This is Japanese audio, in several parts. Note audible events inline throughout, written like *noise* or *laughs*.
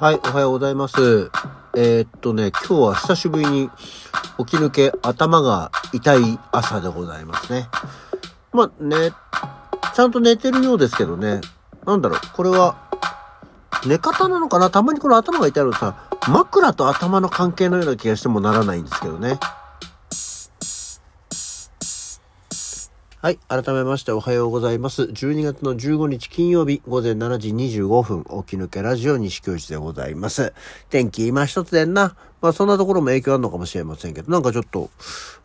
はい、おはようございます。えーっとね、今日は久しぶりに起き抜け頭が痛い朝でございますね。まあね、ちゃんと寝てるようですけどね、なんだろう、これは寝方なのかな？たまにこの頭が痛いのさ、枕と頭の関係のような気がしてもならないんですけどね。はい。改めましておはようございます。12月の15日金曜日午前7時25分、起き抜けラジオ西教室でございます。天気今一つでんな。まあそんなところも影響あるのかもしれませんけど、なんかちょっと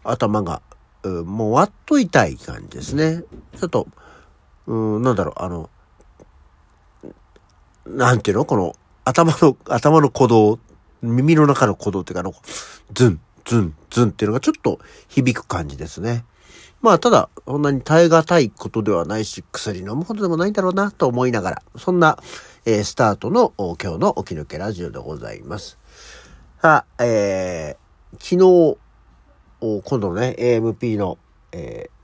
頭が、うもうわっと痛い感じですね。ちょっと、うん、なんだろう、あの、なんていうの？この頭の、頭の鼓動、耳の中の鼓動っていうか、あの、ズン、ズン、ズンっていうのがちょっと響く感じですね。まあ、ただ、そんなに耐え難いことではないし、薬飲むほどでもないんだろうな、と思いながら、そんな、えースタートの今日の起き抜けラジオでございます。さあ、えー、昨日、今度のね、AMP の、えー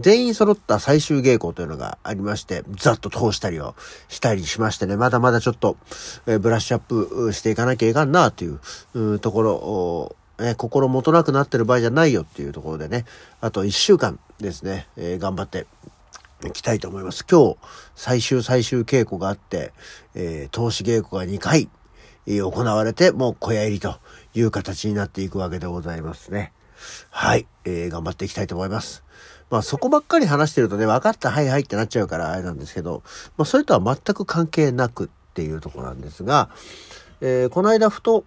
全員揃った最終稽古というのがありまして、ざっと通したりをしたりしましてね、まだまだちょっと、えブラッシュアップしていかなきゃいかんなというところを、ね、心もとなくなってる場合じゃないよっていうところでね、あと1週間ですね、えー頑張っていきたいと思います。今日、最終最終稽古があって、えー投資稽古が2回、えー行われて、もう小屋入りという形になっていくわけでございますね。はい、えー頑張っていきたいと思います。まあそこばっかり話してるとね、分かった、はいはいってなっちゃうからあれなんですけど、まあそれとは全く関係なくっていうところなんですが、えーこの間ふと、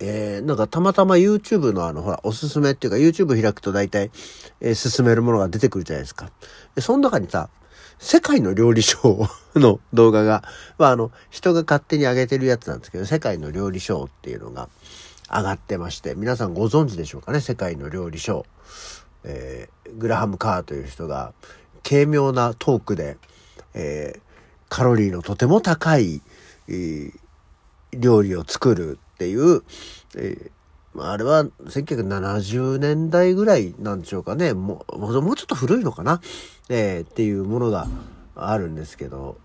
えーなんかたまたま YouTube のあの、ほら、おすすめっていうか YouTube 開くと大体、えー進めるものが出てくるじゃないですか。で、その中にさ、世界の料理ショーの動画が、まああの、人が勝手に上げてるやつなんですけど、世界の料理ショーっていうのが上がってまして、皆さんご存知でしょうかね、世界の料理ショー。えーグラハム・カーという人が軽妙なトークで、えーカロリーのとても高い、えー料理を作るっていう、えーあれは1970年代ぐらいなんでしょうかね。もう、もうちょっと古いのかな、えーっていうものがあるんですけど、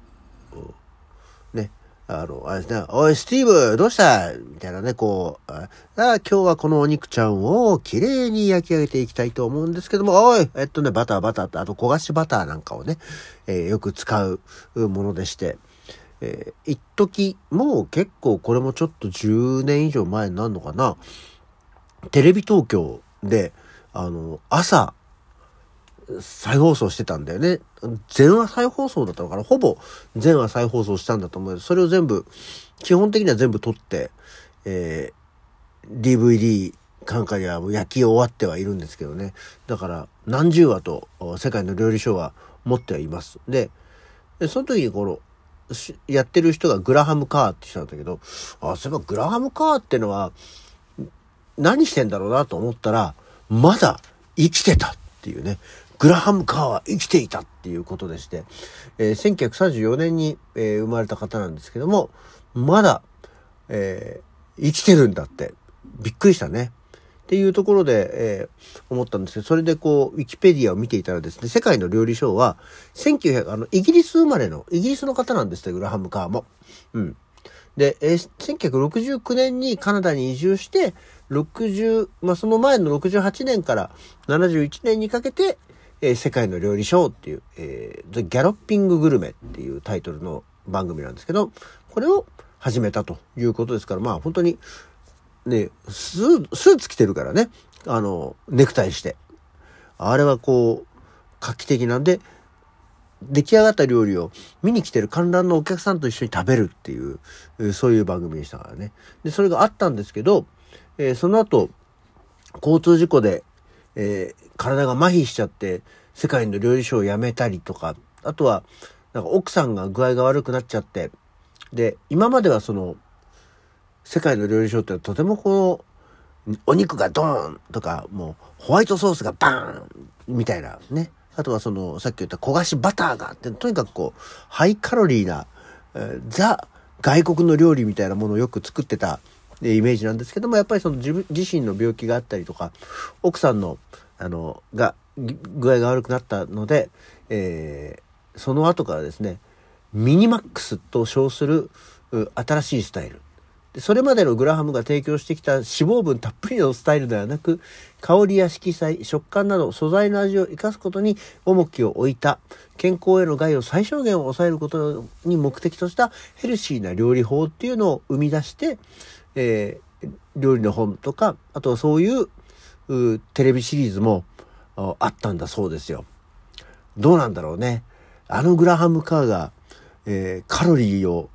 ね。あの、あれですね、おい、スティーブ、どうしたみたいなね、こう、あ今日はこのお肉ちゃんをきれいに焼き上げていきたいと思うんですけども、おい、えっとね、バター、バターと、あと焦がしバターなんかをね、えーよく使うものでして、えー一時もう結構これもちょっと10年以上前になるのかな、テレビ東京で、あの、朝、再放送してたんだよね。全話再放送だったのかなほぼ全話再放送したんだと思うそれを全部、基本的には全部撮って、えー DVD 感化には焼き終わってはいるんですけどね。だから何十話と世界の料理ショーは持ってはいます。で、その時にこの、やってる人がグラハム・カーって人なんだけど、あ、そういえばグラハム・カーってのは、何してんだろうなと思ったら、まだ生きてたっていうね。グラハム・カーは生きていたっていうことでして、えー1934年に、えー生まれた方なんですけども、まだ、えー生きてるんだって、びっくりしたね。っていうところで、えー思ったんですけど、それでこう、ウィキペディアを見ていたらですね、世界の料理ショーは、1900、あの、イギリス生まれの、イギリスの方なんですって、グラハム・カーも。うん。で、えー1969年にカナダに移住して、60、まあ、その前の68年から71年にかけて、えー世界の料理ショーっていう、えー、The Galloping グルメっていうタイトルの番組なんですけど、これを始めたということですから、まあ本当に、ね、スースーツ着てるからね、あの、ネクタイして。あれはこう、画期的なんで、出来上がった料理を見に来てる観覧のお客さんと一緒に食べるっていう、そういう番組でしたからね。で、それがあったんですけど、えーその後、交通事故で、えー体が麻痺しちゃって、世界の料理ショーをやめたりとか、あとは、なんか奥さんが具合が悪くなっちゃって、で、今まではその、世界の料理ショーってとてもこの、お肉がドーンとか、もうホワイトソースがバーンみたいなね。あとはその、さっき言った焦がしバターがって、とにかくこう、ハイカロリーな、えーザ外国の料理みたいなものをよく作ってたイメージなんですけども、やっぱりその自分自身の病気があったりとか、奥さんの、あの、が、具合が悪くなったので、えーその後からですね、ミニマックスと称する、新しいスタイル。でそれまでのグラハムが提供してきた脂肪分たっぷりのスタイルではなく、香りや色彩、食感など素材の味を生かすことに重きを置いた、健康への害を最小限を抑えることに目的としたヘルシーな料理法っていうのを生み出して、えー、料理の本とか、あとはそういうテレビシリーズもあったんだそうですよ。どうなんだろうね。あのグラハムカーが、えー、カロリーを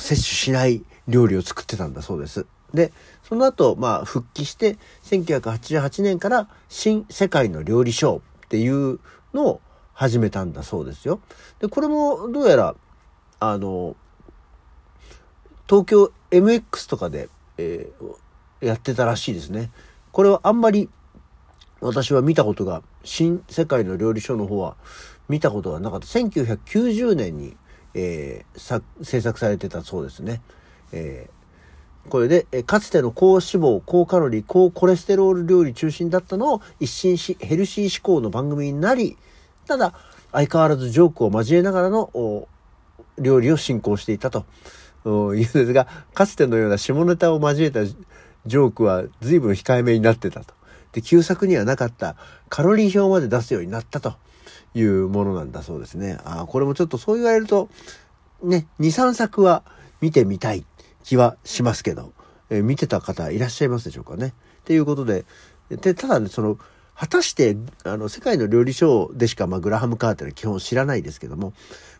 摂取しない料理を作ってたんだそうです。で、その後、まあ、復帰して、1988年から新世界の料理ショーっていうのを始めたんだそうですよ。で、これもどうやら、あの、東京 MX とかで、えー、やってたらしいですね。これはあんまり私は見たことが、新世界の料理ショーの方は見たことがなかった。1990年に、えー、制作されてたそうですね。えー、これで、えかつての高脂肪、高カロリー、高コレステロール料理中心だったのを一新し、ヘルシー志向の番組になり、ただ、相変わらずジョークを交えながらの料理を進行していたというんですが、かつてのような下ネタを交えたジョークは随分控えめになってたと。で、旧作にはなかったカロリー表まで出すようになったというものなんだそうですね。ああ、これもちょっとそう言われると、ね、2、3作は見てみたい気はしますけど、えー、見てた方いらっしゃいますでしょうかね。っていうことで、で、ただね、その、果たして、あの、世界の料理ショーでしか、まあ、グラハムカーっていうのは基本知らないですけども、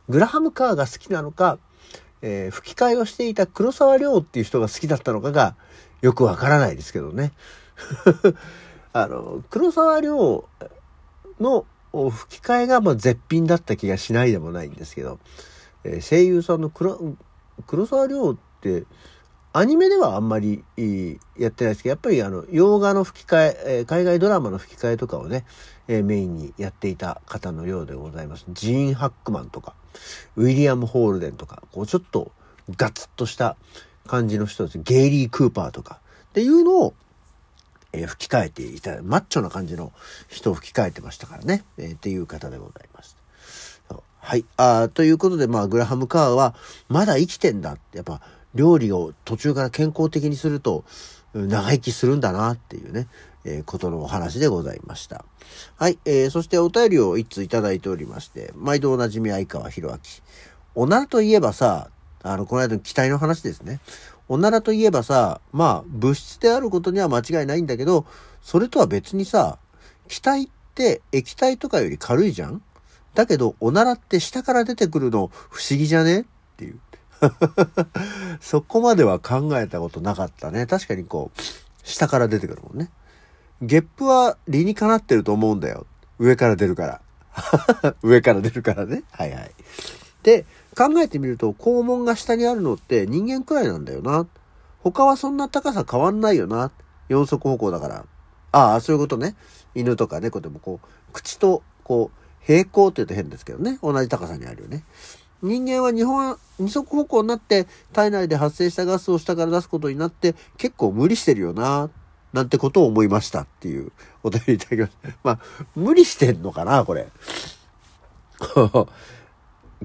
グラハムカーが好きなのか、えー、吹き替えをしていた黒沢亮っていう人が好きだったのかが、よくわからないですけどね。*laughs* あの、黒沢亮の吹き替えがまあ絶品だった気がしないでもないんですけど、えー、声優さんの黒黒沢亮ってアニメではあんまりやってないですけど、やっぱりあの、洋画の吹き替え、海外ドラマの吹き替えとかをね、メインにやっていた方のようでございます。ジーン・ハックマンとか、ウィリアム・ホールデンとか、こうちょっとガツッとした感じの人です。ゲイリー・クーパーとかっていうのを、えー、吹き替えていた、マッチョな感じの人を吹き替えてましたからね、えー、っていう方でございます。はい。あということで、まあ、グラハム・カーは、まだ生きてんだって、やっぱ、料理を途中から健康的にすると、長生きするんだなっていうね、えー、ことのお話でございました。はい。えー、そしてお便りを一通いただいておりまして、毎度おなじみ相川博明。おならといえばさ、あの、この間の機体の話ですね。おならといえばさ、まあ、物質であることには間違いないんだけど、それとは別にさ、気体って液体とかより軽いじゃん？だけど、おならって下から出てくるの不思議じゃね？っていう。*laughs* そこまでは考えたことなかったね。確かにこう、下から出てくるもんね。ゲップは理にかなってると思うんだよ。上から出るから。*laughs* 上から出るからね。はいはい。で、考えてみると、肛門が下にあるのって人間くらいなんだよな。他はそんな高さ変わんないよな。四足歩行だから。ああ、そういうことね。犬とか猫でもこう、口とこう、平行って言うと変ですけどね。同じ高さにあるよね。人間は日本、二足歩行になって体内で発生したガスを下から出すことになって結構無理してるよな。なんてことを思いましたっていうお便りいただきました。*laughs* まあ、無理してんのかな、これ。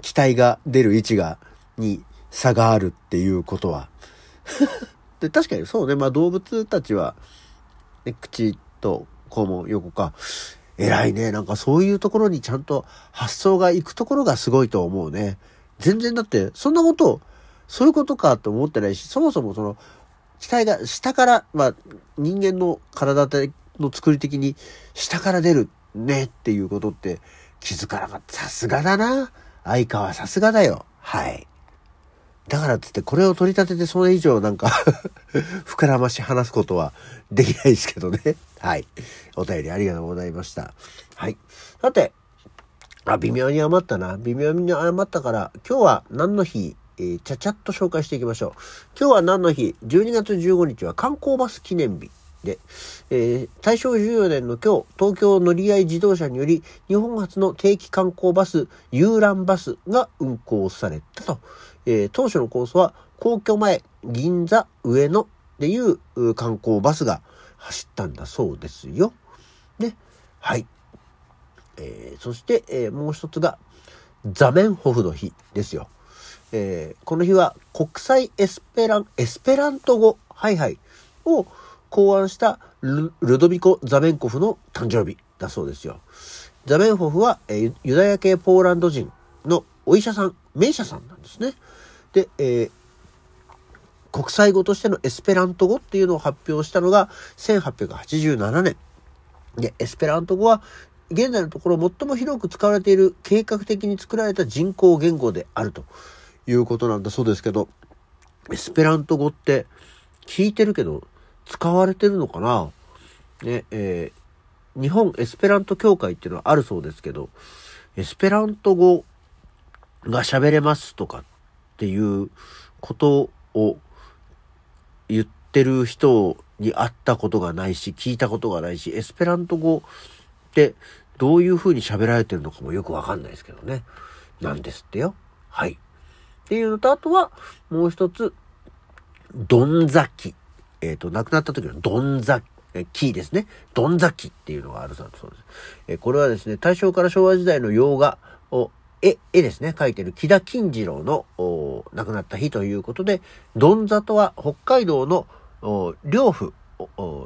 機体が出る位置が、に差があるっていうことは。*laughs* で、確かにそうね。まあ動物たちは、ね、口と肛門横か。偉いね。なんかそういうところにちゃんと発想が行くところがすごいと思うね。全然だって、そんなこと、そういうことかと思ってないし、そもそもその、機体が下から、まあ、人間の体の作り的に下から出るねっていうことって気づかなかった。さすがだな。相川さすがだよ。はい。だからつってこれを取り立ててそれ以上なんか *laughs* 膨らまし話すことはできないですけどね。はい。お便りありがとうございました。はい。さて、あ、微妙に余ったな。微妙に余ったから、今日は何の日、えー、ちゃちゃっと紹介していきましょう。今日は何の日 ?12 月15日は観光バス記念日。で、えー、大正14年の今日、東京乗り合い自動車により、日本初の定期観光バス、遊覧バスが運行されたと。えー、当初のコースは、皇居前、銀座、上野っていう観光バスが走ったんだそうですよ。ね。はい。えー、そして、えー、もう一つが、ザメンホフの日ですよ。えー、この日は国際エスペラン、エスペラント語、はいはい、を考案したルドビコ・ザメンコフの誕生日だそうですよ。ザメンホフは、えー、ユダヤ系ポーランド人のお医者さん、名医者さんなんですね。で、えー、国際語としてのエスペラント語っていうのを発表したのが1887年。で、エスペラント語は現在のところ最も広く使われている計画的に作られた人工言語であるということなんだそうですけど、エスペラント語って聞いてるけど使われてるのかな？ね、えー、日本エスペラント協会っていうのはあるそうですけど、エスペラント語が喋れますとかっていうことを言ってる人に会ったことがないし、聞いたことがないし、エスペラント語ってどういう風に喋られてるのかもよくわかんないですけどね。なんですってよ。はい。っていうのと、あとは、もう一つ、どんざき。えっ、ー、と、亡くなった時のどんざきですね。どんざきっていうのがあるそうです。え、これはですね、大正から昭和時代の洋画を、絵、絵ですね、描いてる木田金次郎の亡くなった日ということで、どんざとは北海道の両夫、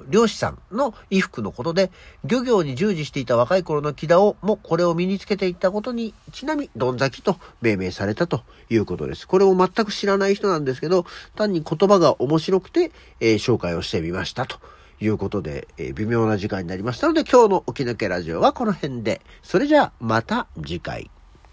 漁師さんの衣服のことで、漁業に従事していた若い頃の木田をもこれを身につけていったことにちなみ、どんざきと命名されたということです。これを全く知らない人なんですけど、単に言葉が面白くて、えー、紹介をしてみましたと。いうことで、えー、微妙な時間になりましたので、今日の起き抜けラジオはこの辺で。それじゃあ、また次回。